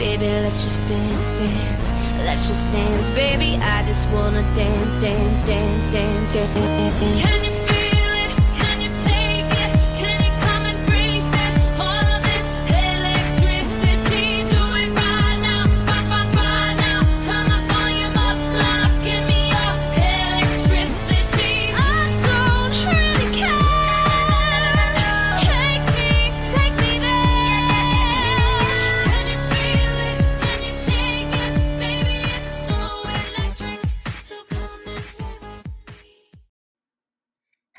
Baby, let's just dance, dance. Let's just dance, baby. I just wanna dance, dance, dance, dance, dance. Can you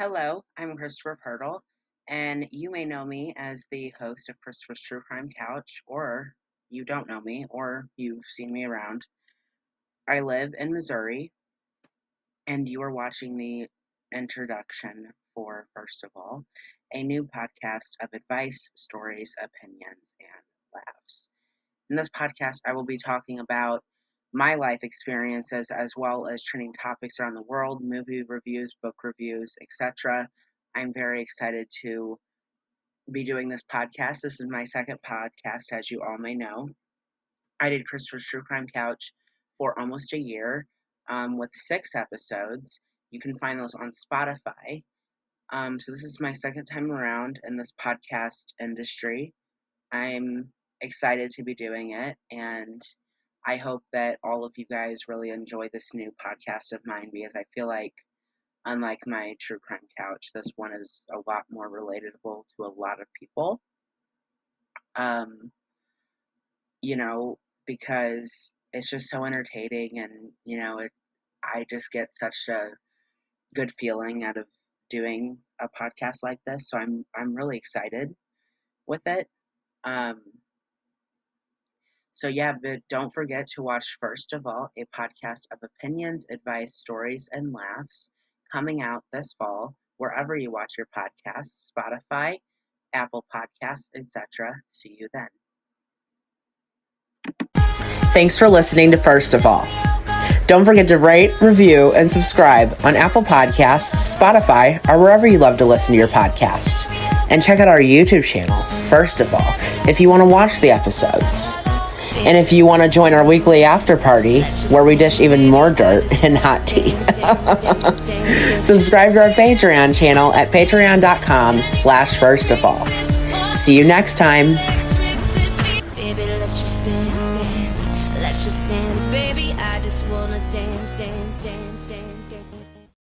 Hello, I'm Kristopher Pyrtle, and you may know me as the host of Kristopher's True Crime Couch, or you don't know me, or you've seen me around. I live in Missouri, and you are watching the introduction for First of All, a new podcast of advice, stories, opinions, and laughs. In this podcast, I will be talking about my life experiences as well as trending topics around the world, movie reviews, book reviews, etc. I'm very excited to be doing this podcast. This is my second podcast, as you all may know. I did Kristopher's True Crime Couch for almost a year um, with six episodes. You can find those on Spotify. Um, so, this is my second time around in this podcast industry. I'm excited to be doing it, and I hope that all of you guys really enjoy this new podcast of mine because I feel like, unlike my True Crime Couch, this one is a lot more relatable to a lot of people. Um, you know, because it's just so entertaining, and you know, it. I just get such a good feeling out of doing a podcast like this, so I'm I'm really excited with it. Um, so yeah, but don't forget to watch First of All, a podcast of opinions, advice, stories, and laughs coming out this fall wherever you watch your podcasts, Spotify, Apple Podcasts, etc. See you then. Thanks for listening to First of All. Don't forget to rate, review, and subscribe on Apple Podcasts, Spotify, or wherever you love to listen to your podcast. And check out our YouTube channel, first of all, if you want to watch the episodes. And if you want to join our weekly after party, where we dish even more dirt and hot tea, subscribe to our Patreon channel at patreon.com slash first of all. See you next time. Baby, I just wanna dance, dance, dance, dance.